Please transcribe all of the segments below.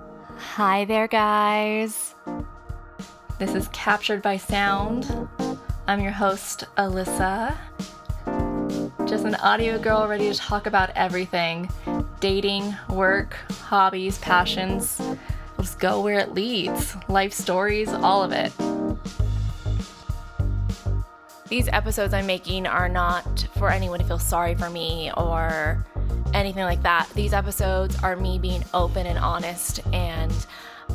Hi there, guys. This is Captured by Sound. I'm your host, Alyssa. Just an audio girl ready to talk about everything dating, work, hobbies, passions. Let's go where it leads. Life stories, all of it. These episodes I'm making are not for anyone to feel sorry for me or anything like that. These episodes are me being open and honest, and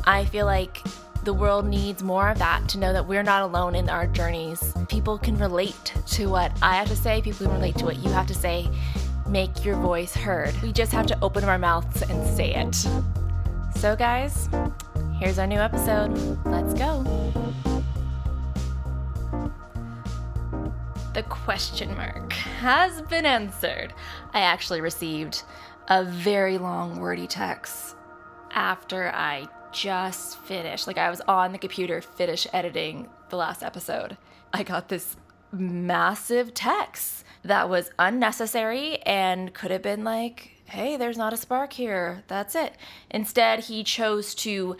I feel like the world needs more of that to know that we're not alone in our journeys. People can relate to what I have to say, people can relate to what you have to say. Make your voice heard. We just have to open our mouths and say it. So, guys, here's our new episode. Let's go. The question mark has been answered. I actually received a very long, wordy text after I just finished. Like, I was on the computer, finish editing the last episode. I got this massive text that was unnecessary and could have been like, hey, there's not a spark here. That's it. Instead, he chose to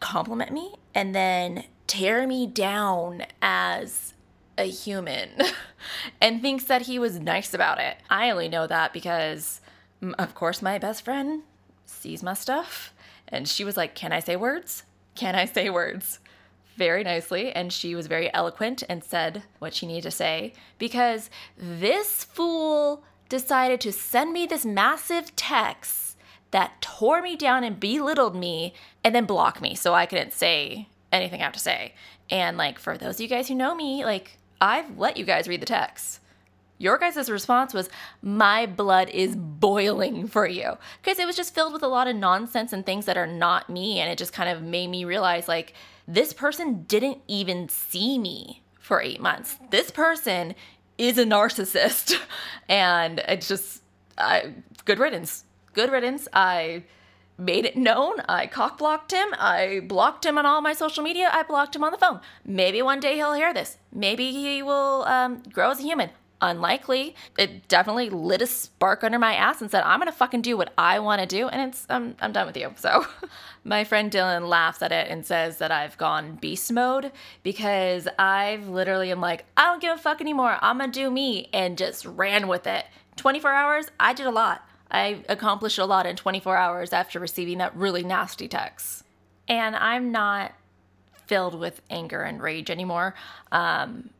compliment me and then tear me down as a human and thinks that he was nice about it. I only know that because, of course, my best friend sees my stuff and she was like, Can I say words? Can I say words? Very nicely. And she was very eloquent and said what she needed to say because this fool decided to send me this massive text that tore me down and belittled me and then block me so I couldn't say anything I have to say. And like for those of you guys who know me, like I've let you guys read the text. Your guys' response was, My blood is boiling for you. Because it was just filled with a lot of nonsense and things that are not me. And it just kind of made me realize, like, this person didn't even see me for eight months. This person is a narcissist. And it's just, I, good riddance. Good riddance. I made it known. I cock blocked him. I blocked him on all my social media. I blocked him on the phone. Maybe one day he'll hear this. Maybe he will um, grow as a human. Unlikely. It definitely lit a spark under my ass and said, "I'm gonna fucking do what I want to do," and it's I'm I'm done with you. So, my friend Dylan laughs at it and says that I've gone beast mode because I've literally am like, I don't give a fuck anymore. I'm gonna do me, and just ran with it. 24 hours. I did a lot. I accomplished a lot in 24 hours after receiving that really nasty text. And I'm not filled with anger and rage anymore. Um,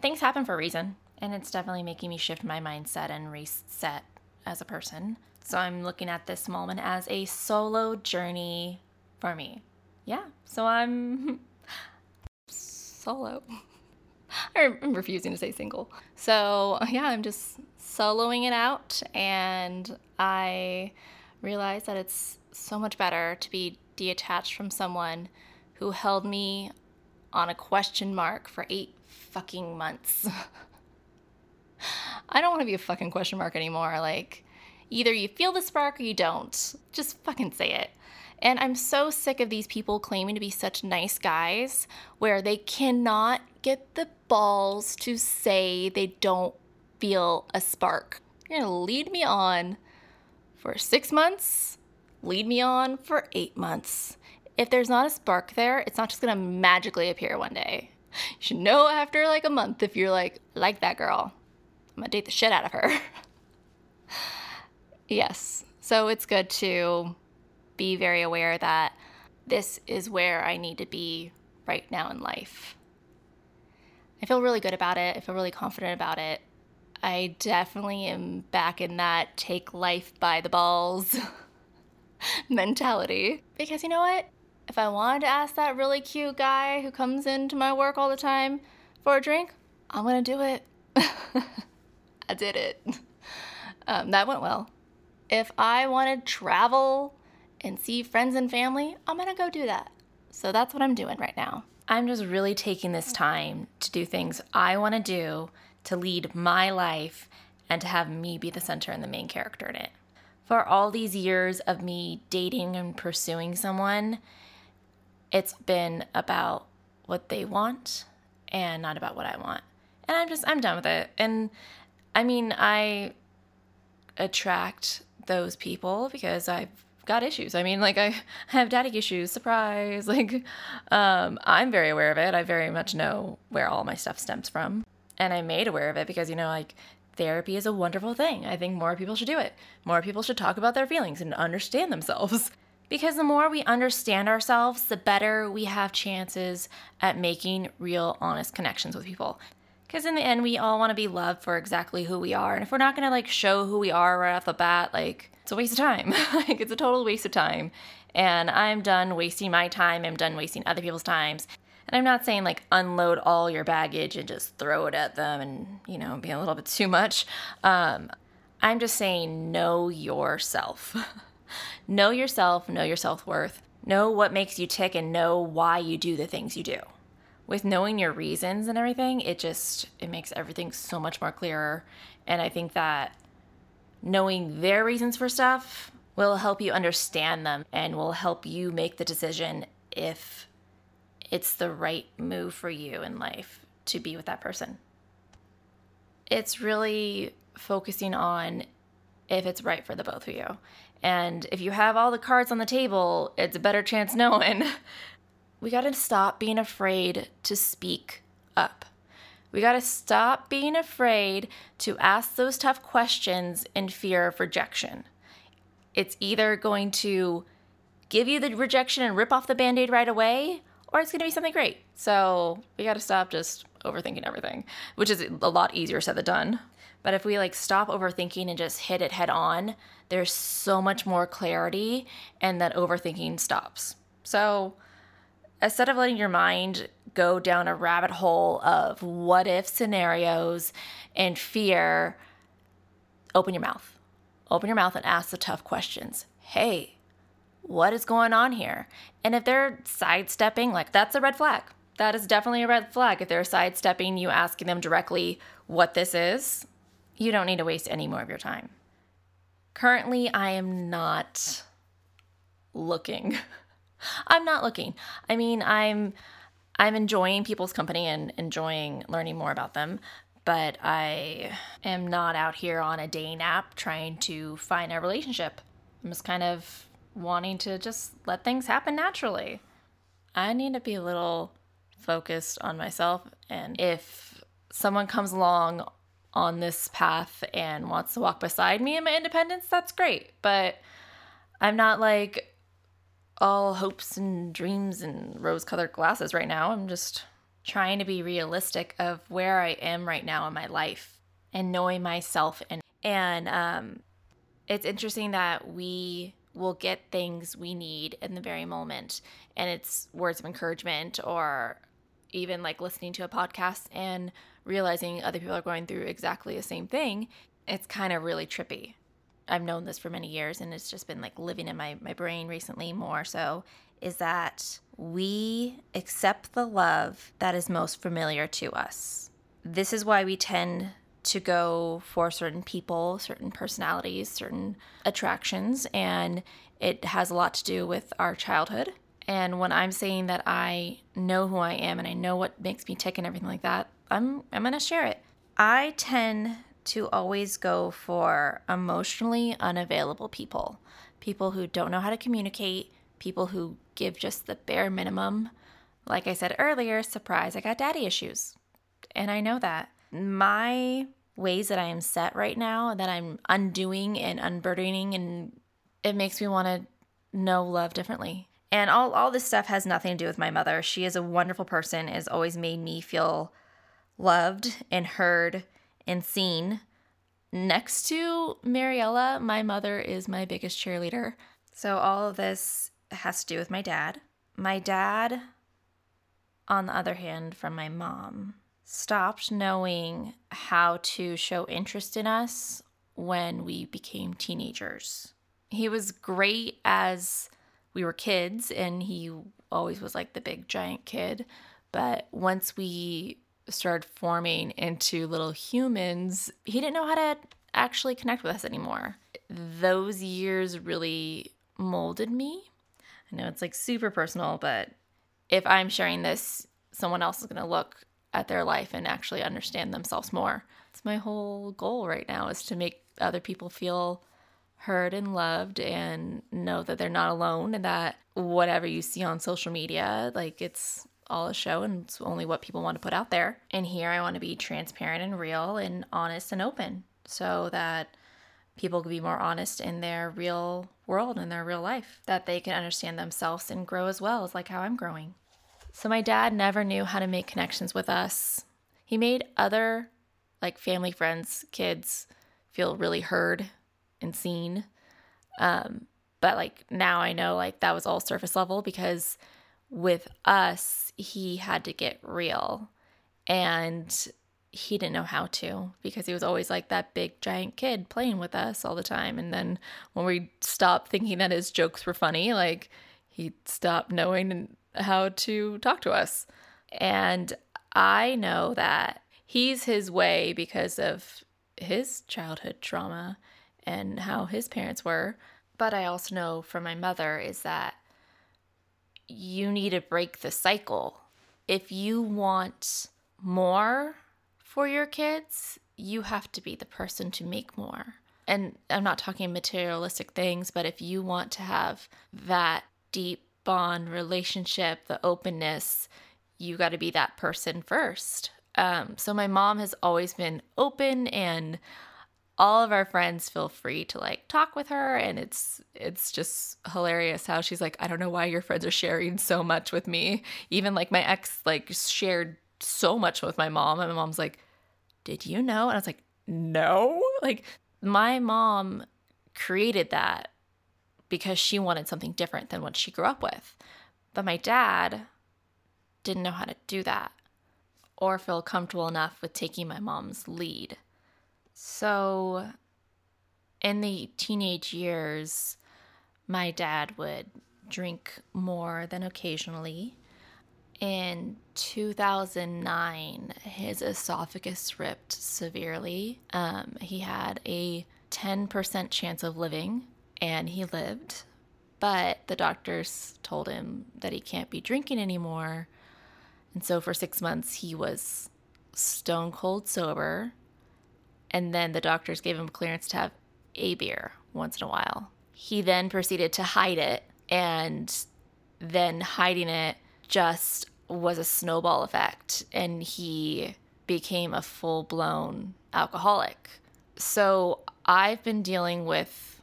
things happen for a reason, and it's definitely making me shift my mindset and reset as a person. So I'm looking at this moment as a solo journey for me. Yeah, so I'm solo. I'm refusing to say single. So yeah, I'm just soloing it out, and I realize that it's so much better to be detached from someone who held me on a question mark for eight fucking months. I don't want to be a fucking question mark anymore. Like, either you feel the spark or you don't. Just fucking say it. And I'm so sick of these people claiming to be such nice guys where they cannot get the balls to say they don't feel a spark. You're gonna lead me on for six months, lead me on for eight months. If there's not a spark there, it's not just gonna magically appear one day. You should know after like a month if you're like, like that girl. I'm gonna date the shit out of her. yes. So it's good to be very aware that this is where I need to be right now in life. I feel really good about it. I feel really confident about it. I definitely am back in that take life by the balls mentality. Because you know what? If I wanted to ask that really cute guy who comes into my work all the time for a drink, I'm gonna do it. I did it. Um, that went well. If I want to travel and see friends and family, I'm gonna go do that. So that's what I'm doing right now. I'm just really taking this time to do things I wanna do to lead my life and to have me be the center and the main character in it. For all these years of me dating and pursuing someone, it's been about what they want and not about what I want. And I'm just, I'm done with it. And I mean, I attract those people because I've got issues. I mean, like I have daddy issues, surprise. Like um I'm very aware of it. I very much know where all my stuff stems from. And I'm made aware of it because you know like therapy is a wonderful thing. I think more people should do it. More people should talk about their feelings and understand themselves. Because the more we understand ourselves, the better we have chances at making real, honest connections with people. Because in the end, we all want to be loved for exactly who we are. And if we're not going to like show who we are right off the bat, like it's a waste of time. like it's a total waste of time. And I'm done wasting my time. I'm done wasting other people's times. And I'm not saying like unload all your baggage and just throw it at them and, you know, be a little bit too much. Um, I'm just saying know yourself. know yourself, know your self worth, know what makes you tick, and know why you do the things you do with knowing your reasons and everything, it just it makes everything so much more clearer. And I think that knowing their reasons for stuff will help you understand them and will help you make the decision if it's the right move for you in life to be with that person. It's really focusing on if it's right for the both of you. And if you have all the cards on the table, it's a better chance knowing we got to stop being afraid to speak up. We got to stop being afraid to ask those tough questions in fear of rejection. It's either going to give you the rejection and rip off the band aid right away, or it's going to be something great. So we got to stop just overthinking everything, which is a lot easier said than done. But if we like stop overthinking and just hit it head on, there's so much more clarity and that overthinking stops. So instead of letting your mind go down a rabbit hole of what if scenarios and fear, open your mouth. Open your mouth and ask the tough questions. Hey, what is going on here? And if they're sidestepping, like that's a red flag. That is definitely a red flag. If they're sidestepping, you asking them directly what this is, you don't need to waste any more of your time. Currently, I am not looking I'm not looking. I mean, I'm I'm enjoying people's company and enjoying learning more about them, but I am not out here on a day nap trying to find a relationship. I'm just kind of wanting to just let things happen naturally. I need to be a little focused on myself and if someone comes along on this path and wants to walk beside me in my independence, that's great. But I'm not like all hopes and dreams and rose colored glasses right now. I'm just trying to be realistic of where I am right now in my life and knowing myself and and um it's interesting that we will get things we need in the very moment and it's words of encouragement or even like listening to a podcast and realizing other people are going through exactly the same thing it's kind of really trippy I've known this for many years and it's just been like living in my, my brain recently more so is that we accept the love that is most familiar to us. This is why we tend to go for certain people, certain personalities, certain attractions, and it has a lot to do with our childhood. And when I'm saying that I know who I am and I know what makes me tick and everything like that, I'm I'm gonna share it. I tend to always go for emotionally unavailable people, people who don't know how to communicate, people who give just the bare minimum. Like I said earlier, surprise, I got daddy issues. And I know that. My ways that I am set right now, that I'm undoing and unburdening, and it makes me want to know love differently. And all, all this stuff has nothing to do with my mother. She is a wonderful person, has always made me feel loved and heard and seen. Next to Mariella, my mother is my biggest cheerleader. So all of this has to do with my dad. My dad, on the other hand, from my mom, stopped knowing how to show interest in us when we became teenagers. He was great as we were kids, and he always was like the big giant kid. But once we started forming into little humans, he didn't know how to actually connect with us anymore. Those years really molded me. I know it's like super personal, but if I'm sharing this, someone else is going to look at their life and actually understand themselves more. It's my whole goal right now is to make other people feel heard and loved and know that they're not alone and that whatever you see on social media, like it's all a show and it's only what people want to put out there. And here I want to be transparent and real and honest and open so that people can be more honest in their real world and their real life, that they can understand themselves and grow as well as like how I'm growing. So my dad never knew how to make connections with us. He made other like family friends, kids feel really heard and seen. Um, but like now I know like that was all surface level because with us, he had to get real. And he didn't know how to because he was always like that big giant kid playing with us all the time. And then when we stopped thinking that his jokes were funny, like he stopped knowing how to talk to us. And I know that he's his way because of his childhood trauma and how his parents were. But I also know from my mother is that you need to break the cycle. If you want more for your kids, you have to be the person to make more. And I'm not talking materialistic things, but if you want to have that deep bond relationship, the openness, you got to be that person first. Um, so my mom has always been open and all of our friends feel free to like talk with her and it's it's just hilarious how she's like i don't know why your friends are sharing so much with me. Even like my ex like shared so much with my mom and my mom's like did you know? And i was like no. Like my mom created that because she wanted something different than what she grew up with. But my dad didn't know how to do that or feel comfortable enough with taking my mom's lead so, in the teenage years, my dad would drink more than occasionally. In 2009, his esophagus ripped severely. Um, he had a 10% chance of living, and he lived. But the doctors told him that he can't be drinking anymore. And so for six months, he was stone cold sober and then the doctors gave him clearance to have a beer once in a while. He then proceeded to hide it, and then hiding it just was a snowball effect, and he became a full blown alcoholic. So I've been dealing with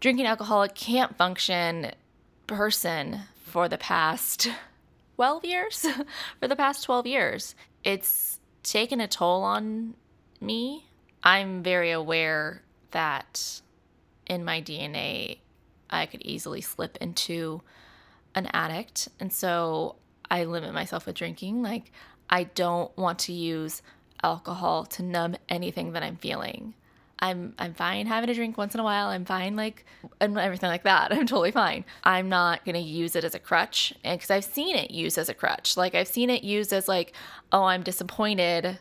drinking alcoholic can't function person for the past 12 years. for the past 12 years. It's taken a toll on me I'm very aware that in my DNA, I could easily slip into an addict. And so I limit myself with drinking. Like, I don't want to use alcohol to numb anything that I'm feeling. I'm I'm fine having a drink once in a while. I'm fine like and everything like that. I'm totally fine. I'm not going to use it as a crutch and cuz I've seen it used as a crutch. Like I've seen it used as like, "Oh, I'm disappointed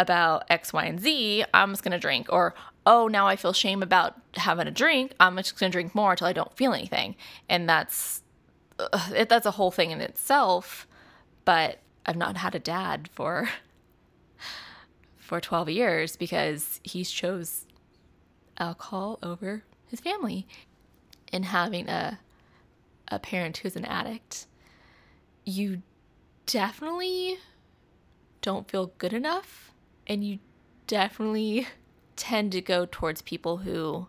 about X, Y, and Z, I'm just going to drink. Or, oh, now I feel shame about having a drink. I'm just going to drink more until I don't feel anything. And that's it, that's a whole thing in itself. But I've not had a dad for for 12 years because he's chose alcohol over his family. And having a a parent who's an addict, you definitely don't feel good enough and you definitely tend to go towards people who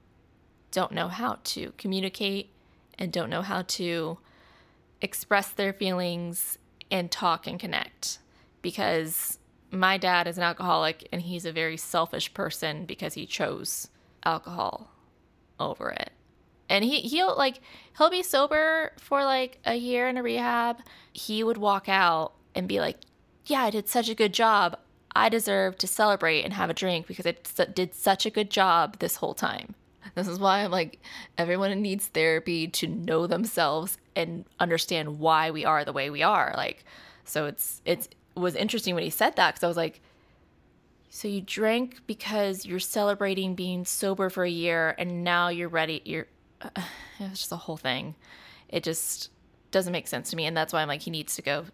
don't know how to communicate and don't know how to express their feelings and talk and connect because my dad is an alcoholic and he's a very selfish person because he chose alcohol over it. And he he'll like he'll be sober for like a year in a rehab. He would walk out and be like, "Yeah, I did such a good job. I deserve to celebrate and have a drink because it did such a good job this whole time. This is why I'm like, everyone needs therapy to know themselves and understand why we are the way we are. Like, so it's it's it was interesting when he said that because I was like, so you drank because you're celebrating being sober for a year and now you're ready. You're uh, it's just a whole thing. It just doesn't make sense to me, and that's why I'm like, he needs to go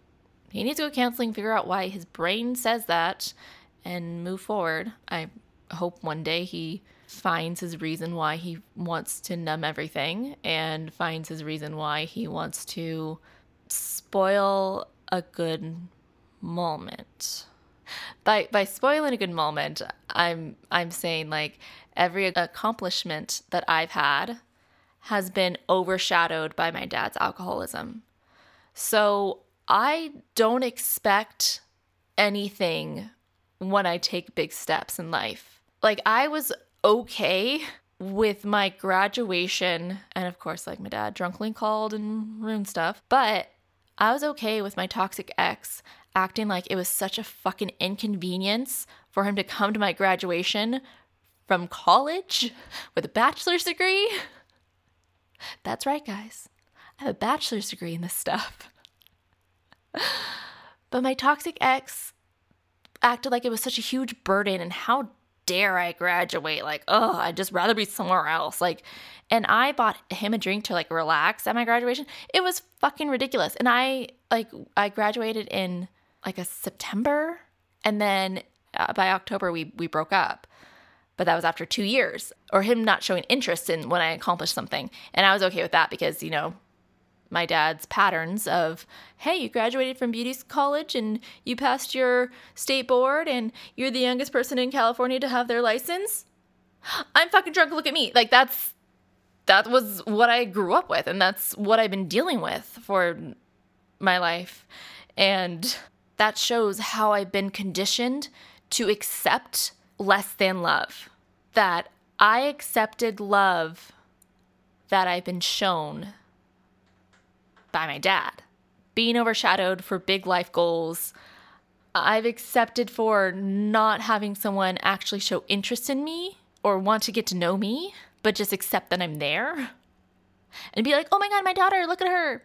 he needs to go counseling, figure out why his brain says that, and move forward. I hope one day he finds his reason why he wants to numb everything and finds his reason why he wants to spoil a good moment. By by spoiling a good moment, I'm I'm saying like every accomplishment that I've had has been overshadowed by my dad's alcoholism. So I don't expect anything when I take big steps in life. Like I was okay with my graduation and of course like my dad drunkenly called and ruined stuff, but I was okay with my toxic ex acting like it was such a fucking inconvenience for him to come to my graduation from college with a bachelor's degree. That's right, guys. I have a bachelor's degree in this stuff. But my toxic ex acted like it was such a huge burden and how dare I graduate? Like, oh, I'd just rather be somewhere else. Like, and I bought him a drink to like relax at my graduation. It was fucking ridiculous. And I like I graduated in like a September, and then uh, by October we we broke up. But that was after two years, or him not showing interest in when I accomplished something, and I was okay with that because you know my dad's patterns of, hey, you graduated from beauty college and you passed your state board and you're the youngest person in California to have their license. I'm fucking drunk. Look at me. Like that's that was what I grew up with and that's what I've been dealing with for my life. And that shows how I've been conditioned to accept less than love. That I accepted love that I've been shown by my dad. Being overshadowed for big life goals. I've accepted for not having someone actually show interest in me or want to get to know me, but just accept that I'm there and be like, oh my God, my daughter, look at her.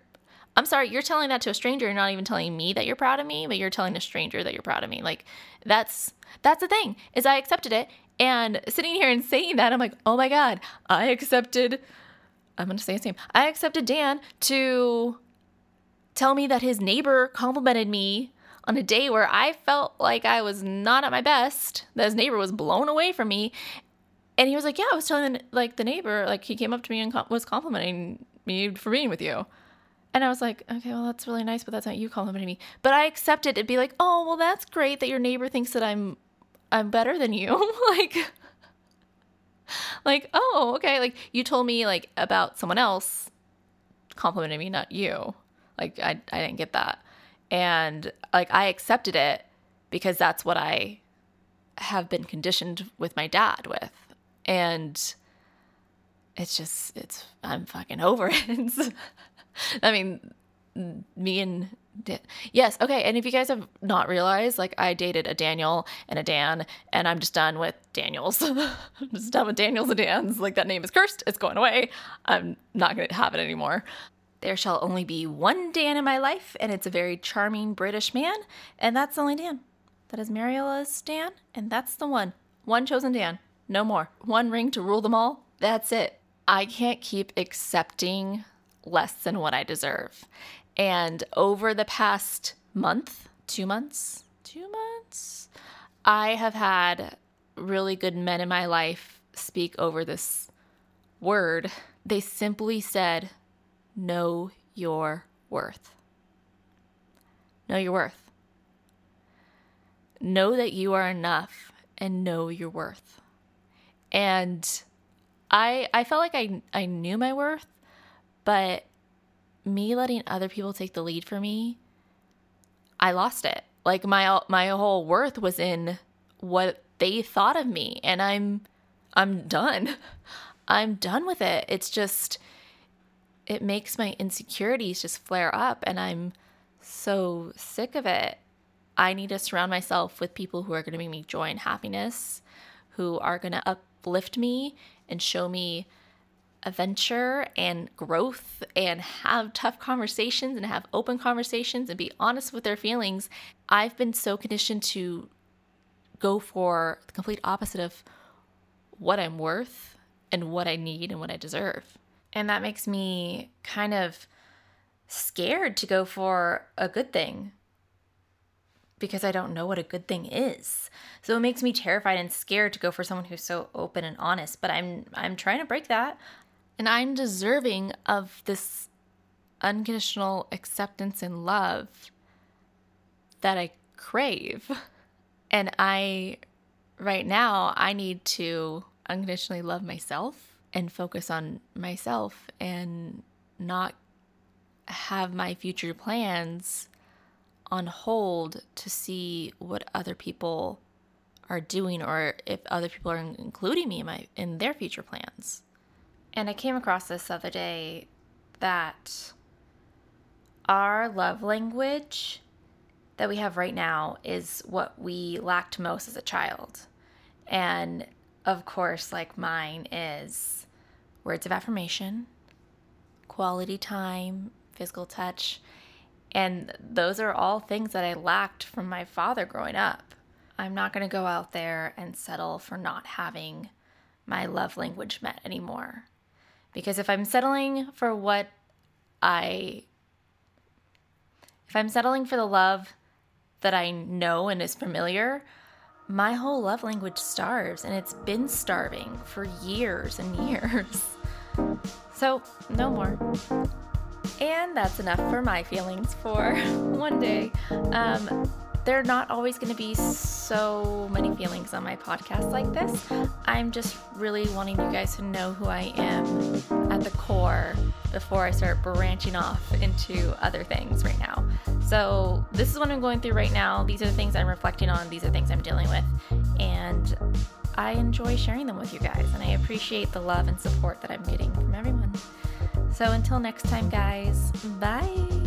I'm sorry, you're telling that to a stranger. You're not even telling me that you're proud of me, but you're telling a stranger that you're proud of me. Like that's that's the thing is I accepted it and sitting here and saying that I'm like, oh my god, I accepted. I'm gonna say his name. I accepted Dan to tell me that his neighbor complimented me on a day where I felt like I was not at my best. That his neighbor was blown away from me, and he was like, "Yeah, I was telling like the neighbor, like he came up to me and was complimenting me for being with you." And I was like, okay, well, that's really nice, but that's not you complimenting me. But I accepted it. And be like, oh, well, that's great that your neighbor thinks that I'm, I'm better than you. like, like, oh, okay. Like you told me like about someone else complimenting me, not you. Like I, I didn't get that, and like I accepted it because that's what I have been conditioned with my dad with, and it's just it's I'm fucking over it. I mean, me and yes, okay. And if you guys have not realized, like I dated a Daniel and a Dan, and I'm just done with Daniels. I'm just done with Daniels and Dans. Like that name is cursed. It's going away. I'm not gonna have it anymore. There shall only be one Dan in my life, and it's a very charming British man, and that's the only Dan. That is Mariella's Dan, and that's the one. One chosen Dan. No more. One ring to rule them all. That's it. I can't keep accepting less than what I deserve. And over the past month, two months, two months, I have had really good men in my life speak over this word. They simply said, Know your worth. Know your worth. Know that you are enough and know your worth. And I I felt like I I knew my worth, but me letting other people take the lead for me, I lost it. Like my my whole worth was in what they thought of me and I'm I'm done. I'm done with it. It's just it makes my insecurities just flare up and I'm so sick of it. I need to surround myself with people who are going to bring me joy and happiness, who are going to uplift me and show me adventure and growth and have tough conversations and have open conversations and be honest with their feelings. I've been so conditioned to go for the complete opposite of what I'm worth and what I need and what I deserve. And that makes me kind of scared to go for a good thing because I don't know what a good thing is. So it makes me terrified and scared to go for someone who's so open and honest, but I'm I'm trying to break that. And I'm deserving of this unconditional acceptance and love that I crave. And I right now I need to unconditionally love myself and focus on myself and not have my future plans on hold to see what other people are doing or if other people are including me in my in their future plans. And I came across this other day that our love language that we have right now is what we lacked most as a child. And of course, like mine is words of affirmation, quality time, physical touch. And those are all things that I lacked from my father growing up. I'm not going to go out there and settle for not having my love language met anymore. Because if I'm settling for what I, if I'm settling for the love that I know and is familiar, my whole love language starves and it's been starving for years and years. So, no more. And that's enough for my feelings for one day. Um, there are not always going to be so many feelings on my podcast like this. I'm just really wanting you guys to know who I am at the core before I start branching off into other things right now. So, this is what I'm going through right now. These are the things I'm reflecting on, these are things I'm dealing with. And I enjoy sharing them with you guys, and I appreciate the love and support that I'm getting from everyone. So until next time, guys, bye.